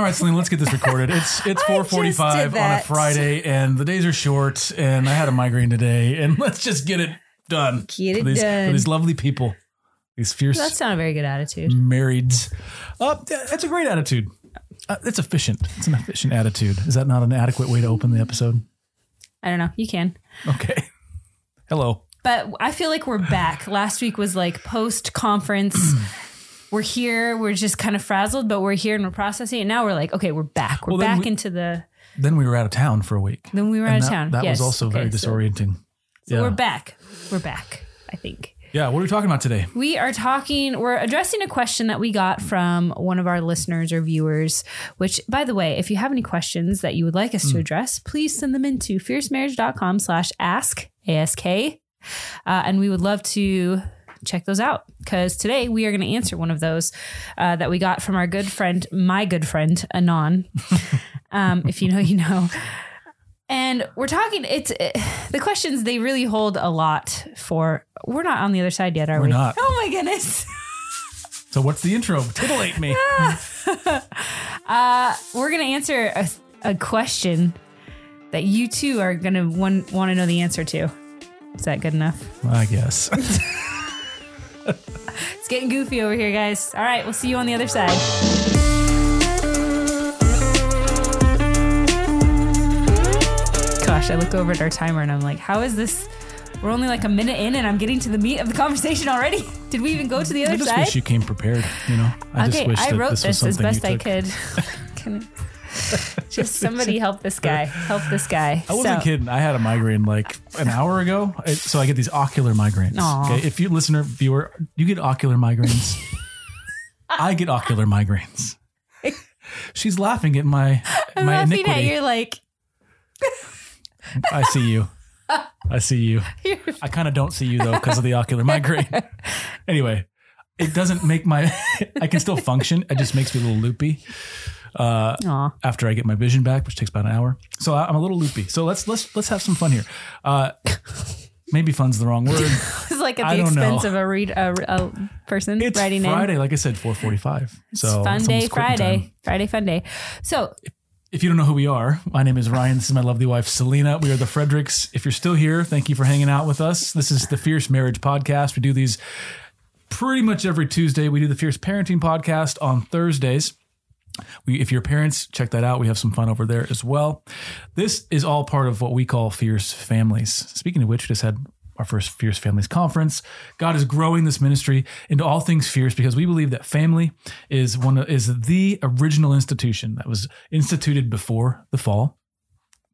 All right, Celine, let's get this recorded. It's it's 4:45 on a. Friday, and the days are short, and I had a migraine today, and let's just get it done. Get it these, done. For these lovely people, these fierce That's not a very good attitude. marrieds. Uh, that's a great attitude. Uh, it's efficient. It's an efficient attitude. Is that not an adequate way to open the episode? I don't know. You can. Okay. Hello. But I feel like we're back. Last week was like post conference. we're here. We're just kind of frazzled, but we're here and we're processing. And now we're like, okay, we're back. We're Well, back we- into the. Then we were out of town for a week. Then we were And out of that, town. That Yes. was also very Okay, so- disorienting. So yeah. we're back. We're back. I think. yeah. What are we talking about today? We are talking, we're addressing a question that we got from one of our listeners or viewers, which, by the way, if you have any questions that you would like us Hmm. to address, please send them into fiercemarriage.com slash ask, A-S-K. Uh, and we would love to check those out because today we are going to answer one of those uh, that we got from our good friend, my good friend, Anon. um, if you know, you know. And we're talking, it's it, the questions, they really hold a lot for, we're not on the other side yet, are We're we? not. Oh my goodness. So what's the intro? Titillate me. Uh, we're going to answer a, a question that you two are going to want to know the answer to. Is that good enough? I guess. It's getting goofy over here, guys. All right, we'll see you on the other side. Gosh, I look over at our timer and I'm like, how is this? We're only like a minute in and I'm getting to the meat of the conversation already. Did we even go to the I other just side? wish you came prepared. You know. I okay, just wish I wrote this, this, as best I could. Just somebody help this guy. Help this guy. I wasn't So- kidding. I had a migraine like an hour ago, so I get these ocular migraines. Aw. Okay, if you listener viewer, you get ocular migraines. I get ocular migraines. She's laughing at my I'm my laughing iniquity. at you like I see you. I see you. I kind of don't see you though because of the ocular migraine. anyway, it doesn't make my. I can still function. It just makes me a little loopy uh, after I get my vision back, which takes about an hour. So I- I'm a little loopy. So let's let's let's have some fun here. Uh, maybe fun's the wrong word. It's like at the don't know. expense of a read a, a person It's writing Friday, in. like I said, 4:45. It's So fun day Friday. time. Friday fun day. So If you don't know who we are, my name is Ryan. This is my lovely wife, Selena. We are the Fredericks. If you're still here, thank you for hanging out with us. This is the Fierce Marriage Podcast. We do these pretty much every Tuesday. We do the Fierce Parenting Podcast on Thursdays. We, if you're parents, check that out. We have some fun over there as well. This is all part of what we call Fierce Families. Speaking of which, we just had our first Fierce Families conference. God is growing this ministry into all things fierce because we believe that family is one is the original institution that was instituted before the fall,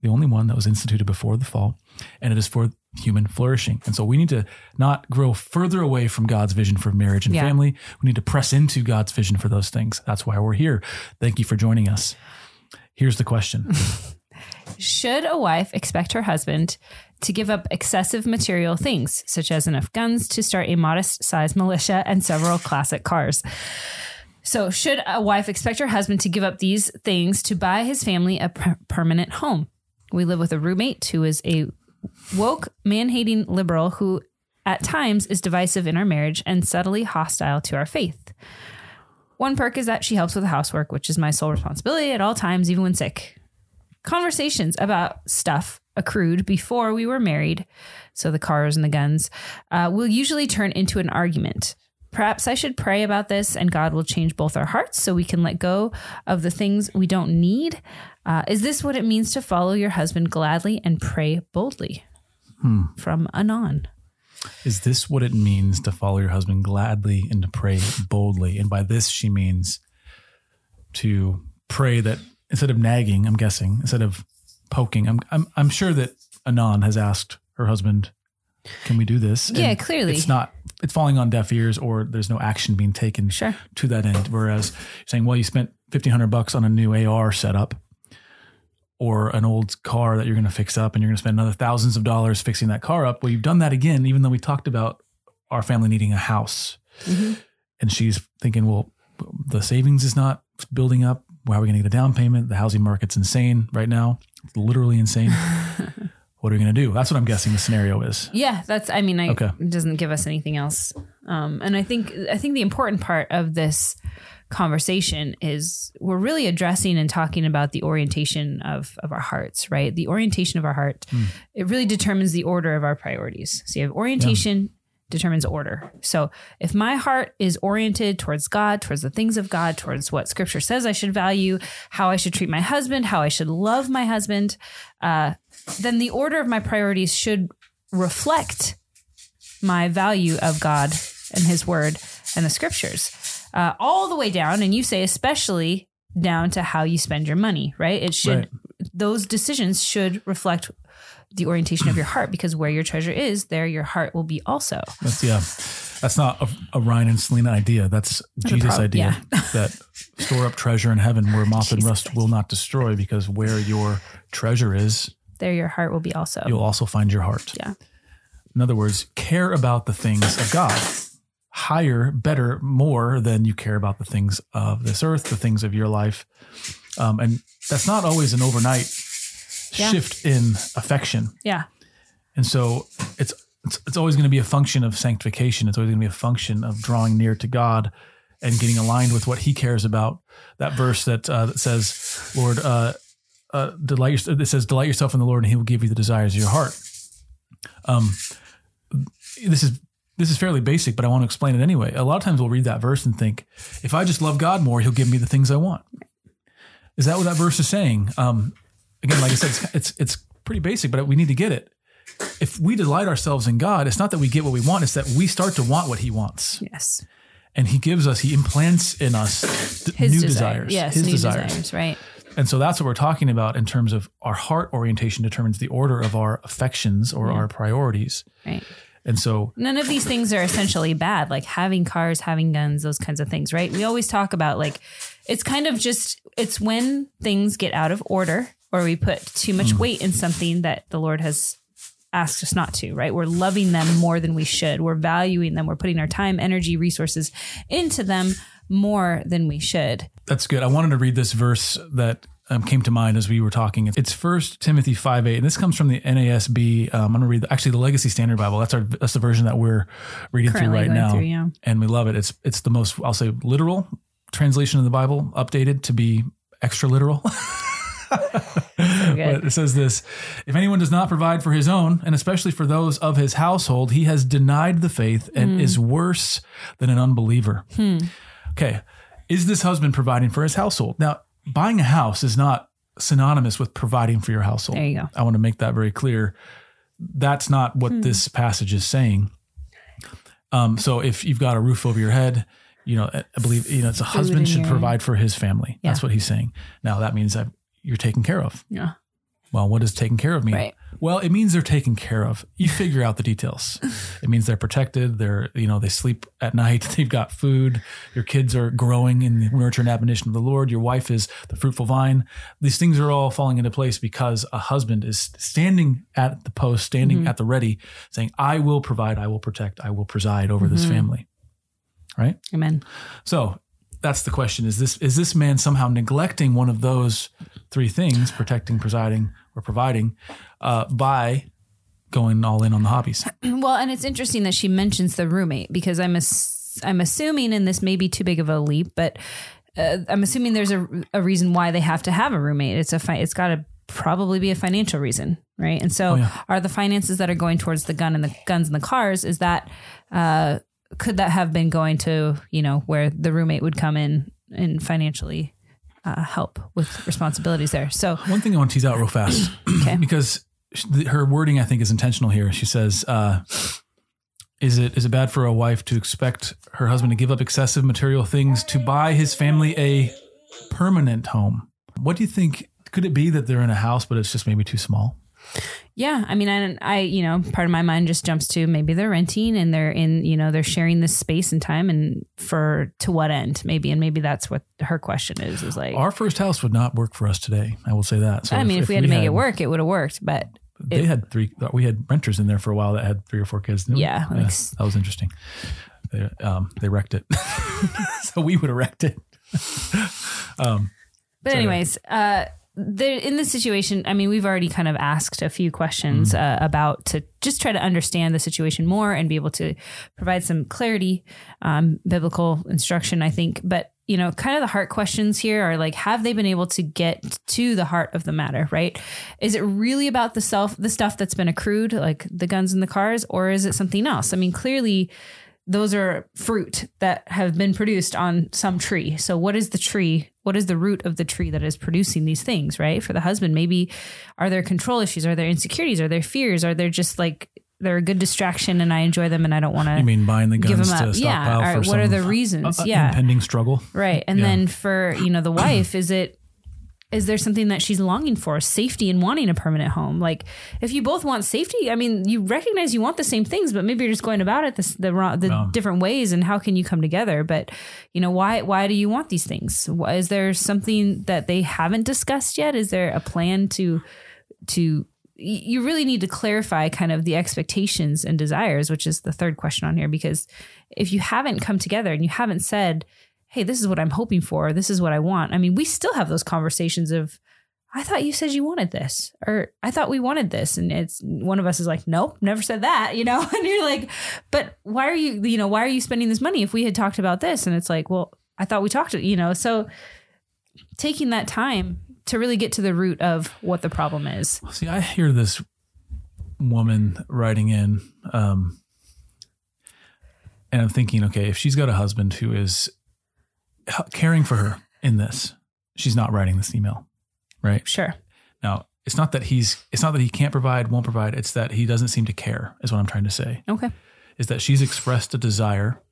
the only one that was instituted before the fall, and it is for human flourishing. And so we need to not grow further away from God's vision for marriage and Yeah. family. We need to press into God's vision for those things. That's why we're here. Thank you for joining us. Here's the question. should a wife expect her husband to give up excessive material things, such as enough guns to start a modest sized militia and several classic cars? So, should a wife expect her husband to give up these things to buy his family a per- permanent home? We live with a roommate who is a woke, man hating liberal who at times is divisive in our marriage and subtly hostile to our faith. One perk is that she helps with the housework, which is my sole responsibility at all times, even when sick. Conversations about stuff accrued before we were married, so the cars and the guns, uh, will usually turn into an argument. Perhaps I should pray about this and God will change both our hearts so we can let go of the things we don't need. Uh, is this what it means to follow your husband gladly and pray boldly? From Anon. Is this what it means to follow your husband gladly and to pray boldly? And by this, she means to pray that instead of nagging, I'm guessing, instead of poking, I'm, I'm, I'm sure that Anon has asked her husband, can we do this? Yeah, clearly. It's not, it's falling on deaf ears or there's no action being taken Sure. to that end. Whereas you're saying, well, you spent 1500 bucks on a new AR setup or an old car that you're going to fix up and you're going to spend another thousands of dollars fixing that car up. Well, you've done that again, even though we talked about our family needing a house. Mm-hmm. And she's thinking, well, the savings is not building up. How are we going to get a down payment? The housing market's insane right now. It's literally insane. what are we going to do? That's what I'm guessing the scenario is. Yeah, that's. I mean, I, Okay. it doesn't give us anything else. Um, and I think I think the important part of this conversation is we're really addressing and talking about the orientation of of our hearts, right? The orientation of our heart. It really determines the order of our priorities. So you have orientation determines order. So if my heart is oriented towards God, towards the things of God, towards what scripture says I should value, how I should treat my husband, how I should love my husband, uh, then the order of my priorities should reflect my value of God and his word and the scriptures. Uh, all the way down, and you say especially down to how you spend your money, right? It should Right. those decisions should reflect the orientation of your heart because where your treasure is, there your heart will be also. That's yeah. That's not a, a Ryan and Selena idea. That's Jesus' idea. that store up treasure in heaven where moth and rust will not destroy, because where your treasure is, There your heart will be also. you'll also find your heart. Yeah. In other words, care about the things of God. Higher, better, more than you care about the things of this earth, the things of your life. Um, and that's not always an overnight Yeah. shift in affection. Yeah. And so it's it's, it's always going to be a function of sanctification. It's always going to be a function of drawing near to God and getting aligned with what He cares about. That verse that uh, that says, "Lord, uh, uh, delight." Your, it says, "Delight yourself in the Lord, and He will give you the desires of your heart." Um, this is this is fairly basic, but I want to explain it anyway. A lot of times we'll read that verse and think, if I just love God more, He'll give me the things I want. Is that what that verse is saying? Um, again, like I said, it's, it's it's pretty basic, but we need to get it. If we delight ourselves in God, it's not that we get what we want; it's that we start to want what He wants, Yes. and He gives us. He implants in us His new desire. desires. Yes. His new desires. desires. Right. And so that's what we're talking about in terms of our heart orientation determines the order of our affections or our priorities. Right. And so None of these things are essentially bad, like having cars, having guns, those kinds of things, right? We always talk about like it's kind of just it's when things get out of order or we put too much Hmm. weight in something that the Lord has asked us not to, right? We're loving them more than we should. We're valuing them. We're putting our time, energy, resources into them more than we should. That's good. I wanted to read this verse that um, came to mind as we were talking. It's First Timothy five eight, and this comes from the NASB. Um, I'm going to read the, actually the Legacy Standard Bible. That's our that's the version that we're reading through right now, through, yeah. and we love it. It's it's the most I'll say literal translation of the Bible, updated to be extra literal. But it says this If anyone does not provide for his own, and especially for those of his household, he has denied the faith and is worse than an unbeliever. Okay. Is this husband providing for his household? Now, buying a house is not synonymous with providing for your household. There you go. I want to make that very clear. That's not what this passage is saying. Um, so if you've got a roof over your head, you know, I believe, you know, it's a husband should provide for his family. That's what he's saying. Now that means that you're taken care of. Yeah. Well, what does taken care of mean? Right. Well, it means they're taken care of. You figure out the details. It means they're protected. They're, you know, they sleep at night. They've got food. Your kids are growing in the nurture and admonition of the Lord. Your wife is the fruitful vine. These things are all falling into place because a husband is standing at the post, standing Mm-hmm. at the ready, saying, I will provide, I will protect, I will preside over this Mm-hmm. family. Right? Amen. So that's the question. Is this is this man somehow neglecting one of those three things, protecting, presiding, or providing, uh, by going all in on the hobbies? Well, and it's interesting that she mentions the roommate because I'm ass- I'm assuming, and this may be too big of a leap, but uh, I'm assuming there's a, a reason why they have to have a roommate. It's a fi- it's got to probably be a financial reason, right? And so, Oh, yeah. are the finances that are going towards the gun and the guns and the cars? Is that uh, could that have been going to you know where the roommate would come in and financially uh, help with responsibilities there? So One thing I want to tease out real fast Okay. because her wording I think is intentional here. She says, uh, "Is it is it bad for a wife to expect her husband to give up excessive material things to buy his family a permanent home?" What do you think? Could it be that they're in a house, but it's just maybe too small? Yeah, I mean, I, I, you know, part of my mind just jumps to maybe they're renting and they're in, you know, they're sharing this space and time, and for to what end, maybe, and maybe that's what her question is, is like. Our first house would not work for us today. I will say that. So I mean, if, we had to make had- it work, it would have worked, but they had three. We had renters in there for a while that had three or four kids. didn't? Yeah, like that was interesting. They, um, they wrecked it, so we would have wrecked it. but anyways, uh, there in this situation, I mean, we've already kind of asked a few questions uh, about to just try to understand the situation more and be able to provide some clarity, um, biblical instruction, I think. But you know, kind of the heart questions here are like, have they been able to get to the heart of the matter? Right? Is it really about the self, the stuff that's been accrued, like the guns and the cars, or is it something else? I mean, clearly those are fruit that have been produced on some tree. So what is the tree? What is the root of the tree that is producing these things, right? For the husband, maybe are there control issues? Are there insecurities? Are there fears? Are there just like they're a good distraction and I enjoy them and I don't want to You mean buying the give guns them to up? stockpile Yeah. For what are the reasons? uh, uh, yeah. impending struggle? Right. And Yeah. then for, you know, the wife, is it is there something that she's longing for? Safety and wanting a permanent home. Like if you both want safety, I mean, you recognize you want the same things, but maybe you're just going about it the the, wrong, the Yeah. different ways and how can you come together? But, you know, why why do you want these things? Why, is there something that they haven't discussed yet? Is there a plan to to you really need to clarify kind of the expectations and desires, which is the third question on here. Because if you haven't come together and you haven't said, hey, this is what I'm hoping for, this is what I want, I mean, we still have those conversations of, I thought you said you wanted this, or I thought we wanted this. And it's one of us is like, nope, never said that, you know? And you're like, but why are you, you know, why are you spending this money if we had talked about this? And it's like, well, I thought we talked, you know? So taking that time to really get to the root of what the problem is. See, I hear this woman writing in, um, and I'm thinking, okay, if she's got a husband who is caring for her in this, she's not writing this email, right? Sure. Now, it's not that he's, it's not that he can't provide, won't provide. It's that he doesn't seem to care, is what I'm trying to say. Okay. Is that she's expressed a desire,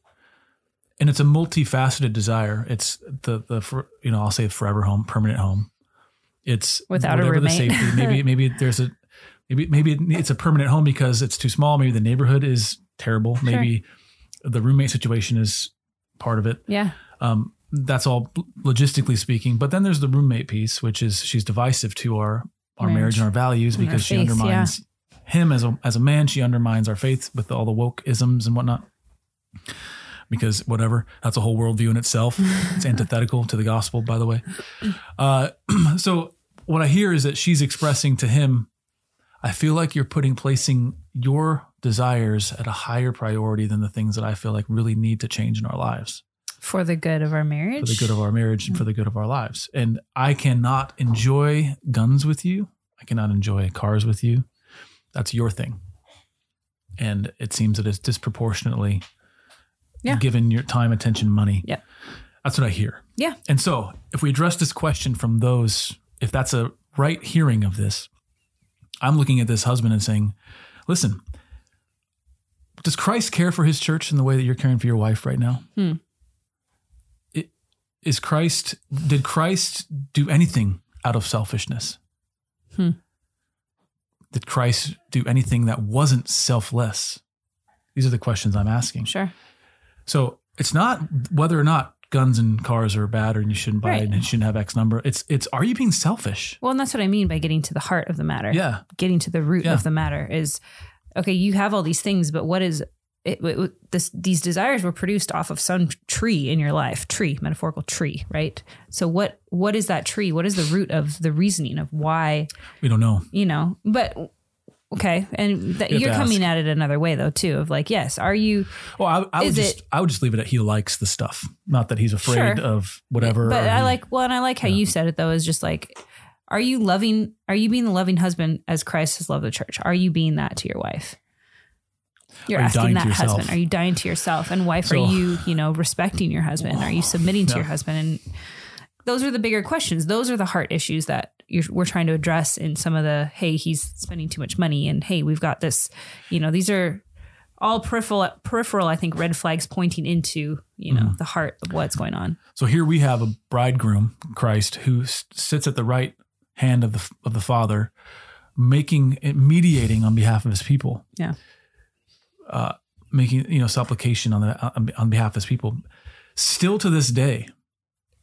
and it's a multifaceted desire. It's the the for, you know I'll say forever home, permanent home. It's Without a roommate. safety. Maybe maybe there's a maybe maybe it's a permanent home because it's too small. Maybe the neighborhood is terrible. Maybe the roommate situation is part of it. Yeah. Um, that's all logistically speaking. But then there's the roommate piece, which is she's divisive to our our marriage, Marriage. and our values And our because she faith, undermines him as a as a man. She undermines our faith with all the woke isms and whatnot. Because whatever, that's a whole worldview in itself. it's antithetical to the gospel, by the way. Uh, so what I hear is that she's expressing to him, I feel like you're putting placing your desires at a higher priority than the things that I feel like really need to change in our lives For the good of our marriage. for the good of our marriage and for the good of our lives. And I cannot enjoy guns with you. I cannot enjoy cars with you. That's your thing. And it seems that it's disproportionately Yeah. given your time, attention, money. Yeah. That's what I hear. Yeah. And so if we address this question from those, if that's a right hearing of this, I'm looking at this husband and saying, listen, does Christ care for his church in the way that you're caring for your wife right now? Hmm. Is Christ, did Christ do anything out of selfishness? Hmm. Did Christ do anything that wasn't selfless? These are the questions I'm asking. Sure. So it's not whether or not guns and cars are bad or you shouldn't buy Right. it and it shouldn't have X number. It's it's are you being selfish? Well, and that's what I mean by getting to the heart of the matter. Yeah. Getting to the root Yeah. of the matter is okay, you have all these things, but what is it, it- this, these desires were produced off of some tree in your life, tree, metaphorical tree, right? So what what is that tree? What is the root of the reasoning of why, We don't know. you know? But okay, and that, you you're coming at it another way though too of like, yes, are you Well, I, I would just it- I would just leave it at he likes the stuff, not that he's afraid Sure. of whatever. But I he- like well, and I like how you said it though. Is just like, are you loving? Are you being the loving husband as Christ has loved the church? Are you being that to your wife? You're Are you asking dying that husband. Are you dying to yourself? And wife, So- are you you know respecting your husband? Are you submitting to Yeah. your husband? And those are the bigger questions. Those are the heart issues that you're, we're trying to address in some of the hey, he's spending too much money, and hey, we've got this. You know, these are all peripheral. Peripheral, I think, red flags pointing into you know Mm-hmm. the heart of what's going on. So here we have a bridegroom, Christ, who s- sits at the right hand of the of the Father, making mediating on behalf of his people. Yeah. Uh, making you know supplication on the on, behalf of his people. Still to this day,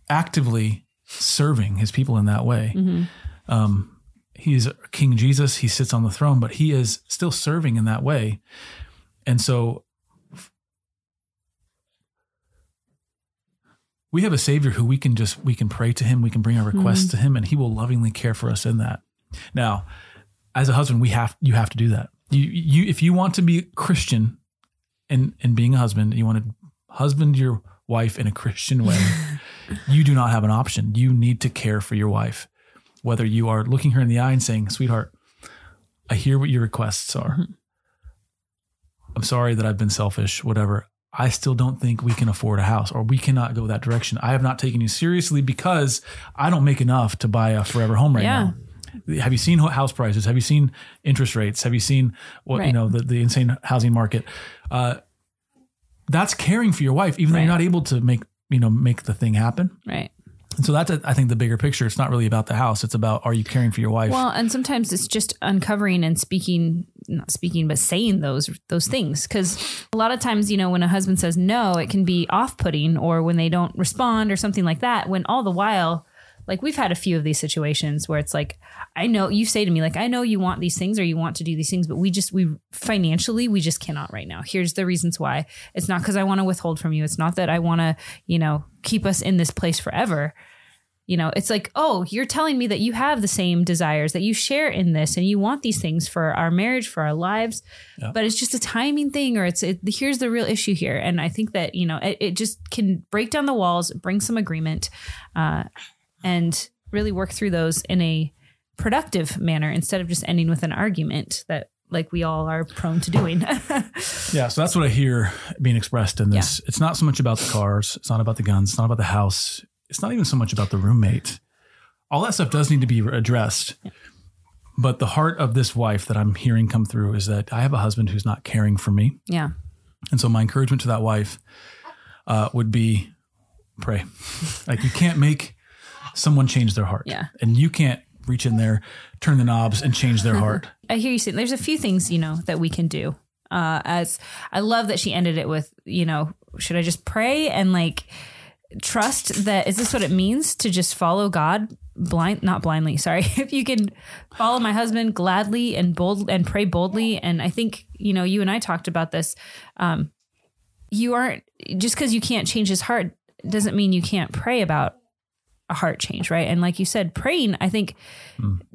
actively serving his people in that way. Mm-hmm. Um, he is King Jesus. He sits on the throne, but he is still serving in that way. And so we have a savior who we can just we can pray to him we can bring our requests to him and he will lovingly care for us in that now as a husband we have you have to do that you you if you want to be a christian and and being a husband you want to husband your wife in a christian way you do not have an option you need to care for your wife whether you are looking her in the eye and saying sweetheart i hear what your requests are mm-hmm. i'm sorry that i've been selfish whatever I still don't think we can afford a house or we cannot go that direction. I have not taken you seriously because I don't make enough to buy a forever home right Yeah. now. Have you seen house prices? Have you seen interest rates? Have you seen what you know the, the insane housing market? Uh, that's caring for your wife, even though Right. you're not able to make you know make the thing happen. Right. And so that's I think the bigger picture. It's not really about the house. It's about are you caring for your wife? Well, and sometimes it's just uncovering and speaking, not speaking, but saying those those things. Because a lot of times, you know, when a husband says no, it can be off putting, or when they don't respond, or something like that. When all the while, like we've had a few of these situations where it's like, I know you say to me, like, I know you want these things or you want to do these things, but we just we financially we just cannot right now. Here's the reasons why. It's not because I want to withhold from you. It's not that I want to, you know, keep us in this place forever you know it's like oh you're telling me that you have the same desires that you share in this and you want these things for our marriage for our lives Yeah. but it's just a timing thing or it's it, here's the real issue here and i think that you know it, it just can break down the walls bring some agreement uh, and really work through those in a productive manner instead of just ending with an argument that like we all are prone to doing Yeah, so that's what I hear being expressed in this. It's not so much about the cars, it's not about the guns, it's not about the house, it's not even so much about the roommate. All that stuff does need to be addressed. But the heart of this wife that I'm hearing come through is that I have a husband who's not caring for me. yeah And so my encouragement to that wife uh, would be pray. Like you can't make someone change their heart. Yeah. And you can't reach in there, turn the knobs, and change their heart. I hear you saying there's a few things, you know, that we can do. Uh, as I love that she ended it with, you know, should I just pray and like trust that is this what it means to just follow God blind not blindly, sorry. if you can follow my husband gladly and bold and pray boldly and I think, you know, you and I talked about this um you aren't just cuz you can't change his heart doesn't mean you can't pray about a heart change, right? And like you said, praying, I think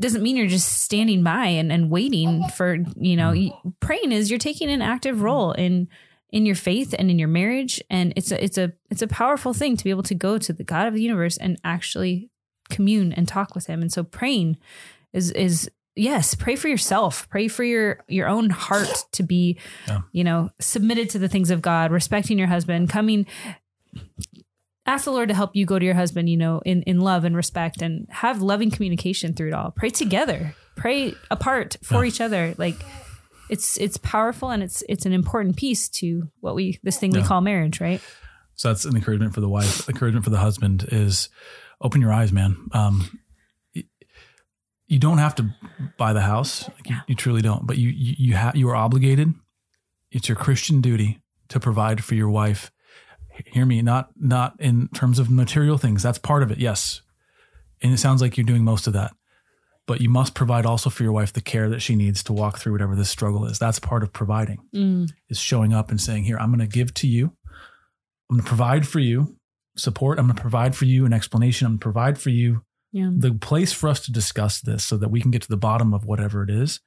doesn't mean you're just standing by and, and waiting for, you know, you- praying is you're taking an active role in in your faith and in your marriage. And it's a it's a it's a powerful thing to be able to go to the God of the universe and actually commune and talk with him. And so praying is is yes, pray for yourself. Pray for your your own heart to be, Yeah. you know, submitted to the things of God, respecting your husband, coming ask the Lord to help you go to your husband, you know, in, in love and respect and have loving communication through it all. Pray together. Pray apart for Yeah. each other. Like it's it's powerful and it's it's an important piece to what we this thing we call marriage, right? So that's an encouragement for the wife. Encouragement for the husband is open your eyes, man. Um, you don't have to buy the house. Like, you, you truly don't. But you you you, you are obligated. It's your Christian duty to provide for your wife. Hear me, not not in terms of material things. That's part of it, yes. And it sounds like you're doing most of that. But you must provide also for your wife the care that she needs to walk through whatever this struggle is. That's part of providing Mm, is showing up and saying, Here, I'm going to give to you. I'm going to provide for you support. I'm going to provide for you an explanation. I'm going to provide for you yeah. the place for us to discuss this so that we can get to the bottom of whatever it is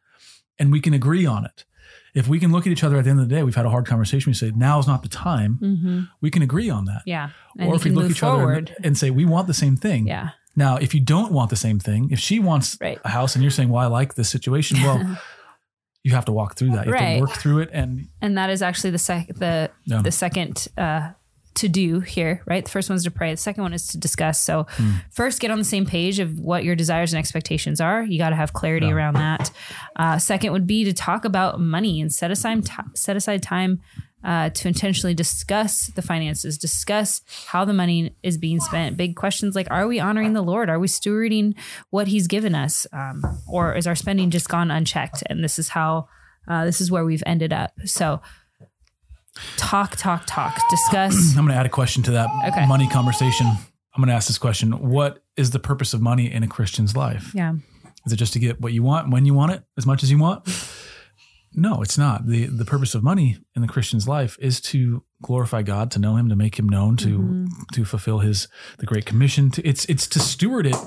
and we can agree on it. If we can look at each other at the end of the day, we've had a hard conversation. We say, Now is not the time. hmm We can agree on that. Yeah. And or if we look at each other and, and say, We want the same thing. yeah. Now, if you don't want the same thing, if she wants Right. a house and you're saying, Well, I like this situation, well, you have to walk through that. You have Right. to work through it. And and that is actually the sec the Yeah. the second uh to do here right the first one is to pray the second one is to discuss so Hmm. first get on the same page of what your desires and expectations are you got to have clarity Yeah. around that uh, second would be to talk about money and set aside ti set aside time uh, to intentionally discuss the finances, discuss how the money is being spent. Big questions like: Are we honoring the Lord? Are we stewarding what He's given us, um, or is our spending just gone unchecked? And this is how uh, this is where we've ended up. So, talk, talk, talk, discuss. I'm going to add a question to that Okay. money conversation. I'm going to ask this question What is the purpose of money in a Christian's life? yeah, Is it just to get what you want when you want it, as much as you want? No, it's not. The the purpose of money in the Christian's life is to glorify God, to know Him, to make Him known, to Mm-hmm. to fulfill His the Great Commission. To, it's it's to steward it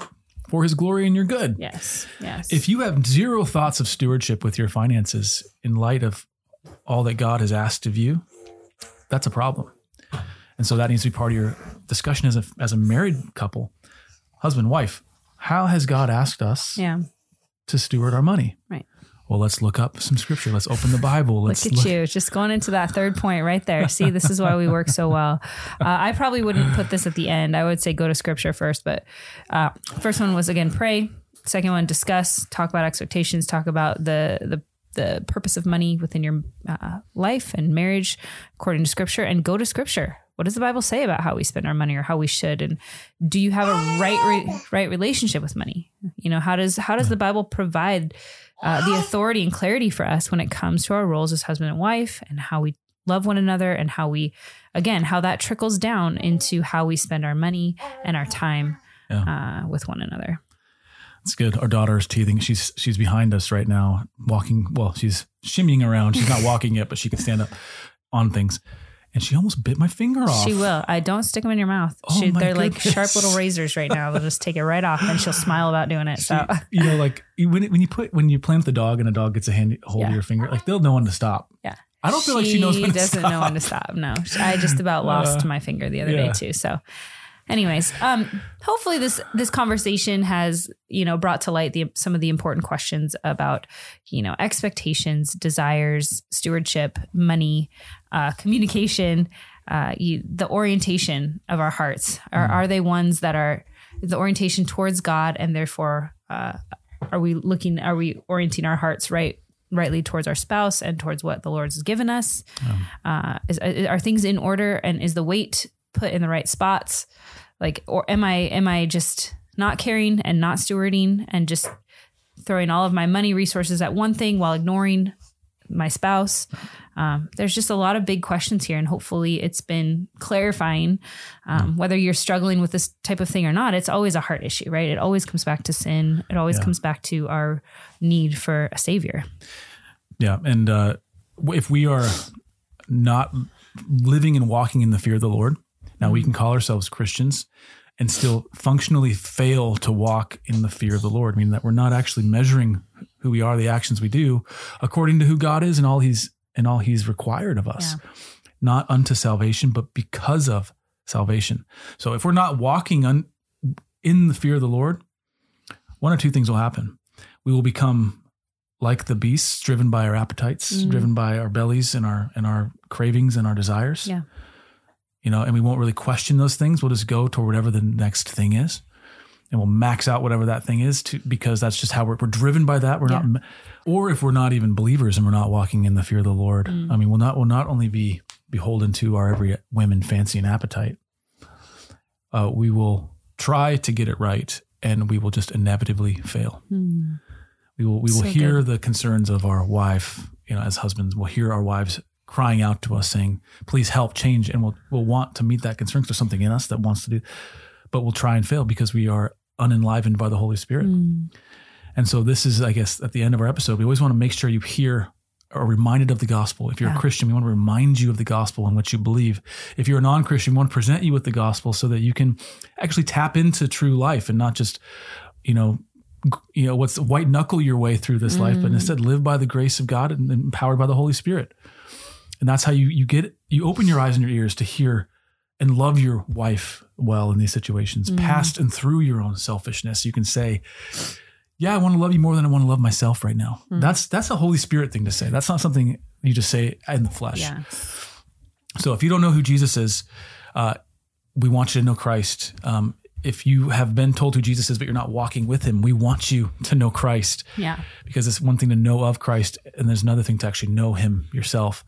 for His glory and your good. Yes. Yes. If you have zero thoughts of stewardship with your finances in light of all that God has asked of you, that's a problem. And so that needs to be part of your discussion as a as a married couple, husband, wife. How has God asked us yeah. to steward our money? Right. Well, let's look up some scripture. Let's open the Bible. Let's Look at you, just going into that third point right there. See, this is why we work so well. Uh, I probably wouldn't put this at the end. I would say go to scripture first. But uh, first one was again pray. Second one discuss, talk about expectations, talk about the the the purpose of money within your uh, life and marriage according to scripture, and go to scripture. What does the Bible say about how we spend our money or how we should? And do you have a right re- right relationship with money? You know, how does how does the Bible provide uh, the authority and clarity for us when it comes to our roles as husband and wife and how we love one another and how we again how that trickles down into how we spend our money and our time uh, with one another It's good. Our daughter is teething. She's she's behind us right now, walking. Well, she's shimmying around. She's not walking yet, but she can stand up on things. And she almost bit my finger off. she will i don't stick them in your mouth Oh she, they're like sharp little razors right now they'll just take it right off and she'll smile about doing it so you know, like when when you put when you play with the dog and a dog gets a hand hold Yeah. of your finger, like they'll know when to stop. yeah I don't feel like she knows when doesn't know when to stop no i just about lost Uh, my finger the other yeah. day too so anyways um hopefully this this conversation has you know brought to light the some of the important questions about you know expectations desires stewardship money uh communication uh you, the orientation of our hearts. Are are they ones that are the orientation towards god and therefore uh are we looking are we orienting our hearts right rightly towards our spouse and towards what the lord has given us? Uh, is, are things in order and is the weight put in the right spots like or am i am i just not caring and not stewarding and just throwing all of my money resources at one thing while ignoring my spouse? Um, there's just a lot of big questions here and hopefully it's been clarifying. Um, whether you're struggling with this type of thing or not it's always a heart issue right? It always comes back to sin. It always Yeah. comes back to our need for a savior. Yeah, and uh, if we are not living and walking in the fear of the Lord, now we can call ourselves Christians and still functionally fail to walk in the fear of the Lord, meaning that we're not actually measuring who we are, the actions we do, according to who God is and all He's and all He's required of us, not unto salvation, but because of salvation. So if we're not walking un, in the fear of the Lord, one or two things will happen. We will become like the beasts, driven by our appetites, Mm. driven by our bellies and our and our cravings and our desires. Yeah. You know, and we won't really question those things. We'll just go to whatever the next thing is, and we'll max out whatever that thing is to because that's just how we're we're driven by that. We're Yeah. not, or if we're not even believers and we're not walking in the fear of the Lord. Mm. I mean, we'll not we'll not only be beholden to our every whim and fancy and appetite. Uh, we will try to get it right, and we will just inevitably fail we will we will So hear good. the concerns of our wife you know as husbands we'll hear our wives crying out to us saying please help change and we'll we'll want to meet that concern. there's something in us that wants to do but we'll try and fail because we are unenlivened by the holy spirit Mm. and so this is i guess at the end of our episode we always want to make sure you hear are reminded of the gospel if you're Yeah. a christian we want to remind you of the gospel and what you believe if you're a non-christian we want to present you with the gospel so that you can actually tap into true life and not just you know you know what's white knuckle your way through this life but instead live by the grace of god and empowered by the holy spirit and that's how you you get you open your eyes and your ears to hear and love your wife well in these situations past and through your own selfishness. You can say yeah i want to love you more than i want to love myself right now. That's that's a holy spirit thing to say. That's not something you just say in the flesh. Yeah. So if you don't know who Jesus is, uh, we want you to know Christ. Um, if you have been told who Jesus is, but you're not walking with him, we want you to know Christ yeah because it's one thing to know of Christ and there's another thing to actually know him yourself.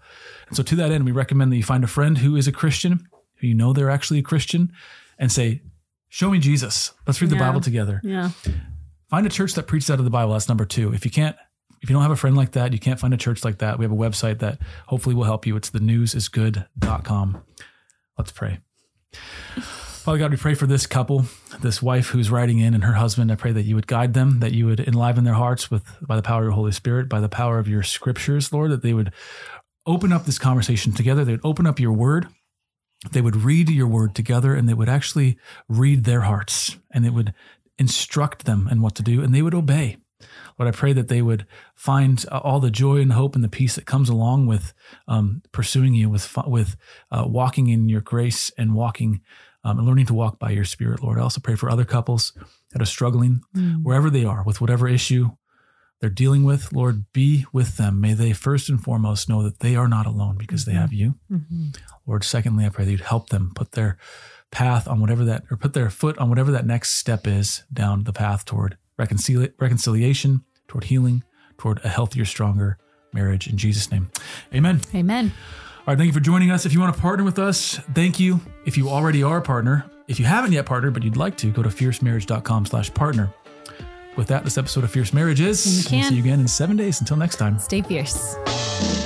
And so to that end, we recommend that you find a friend who is a Christian, who you know they're actually a Christian, and say, Show me Jesus. Let's read the Yeah. Bible together. yeah Find a church that preaches out of the Bible. That's number two. If you can't, if you don't have a friend like that, you can't find a church like that. We have a website that hopefully will help you. It's thenewsisgood.com. Let's pray. Father God, we pray for this couple, this wife who's writing in and her husband. I pray that you would guide them, that you would enliven their hearts with by the power of your Holy Spirit, by the power of your scriptures, Lord, that they would open up this conversation together. They would open up your word. They would read your word together and they would actually read their hearts and it would instruct them in what to do and they would obey. Lord, I pray that they would find uh, all the joy and hope and the peace that comes along with um, pursuing you, with with uh, walking in your grace and walking um, and learning to walk by your Spirit, Lord. I also pray for other couples that are struggling, Mm. wherever they are, with whatever issue they're dealing with. Lord, be with them. May they first and foremost know that they are not alone because they have you. Mhm. Lord, secondly, I pray that you'd help them put their path on whatever that, or put their foot on whatever that next step is down the path toward reconcili- reconciliation, toward healing, toward a healthier, stronger marriage. In Jesus' name, amen. Amen. All right, thank you for joining us. If you want to partner with us, thank you. If you already are a partner, if you haven't yet partnered, but you'd like to, go to fiercemarriage.com slash partner. With that, this episode of Fierce Marriage is. We'll see you again in seven days. Until next time. Stay fierce.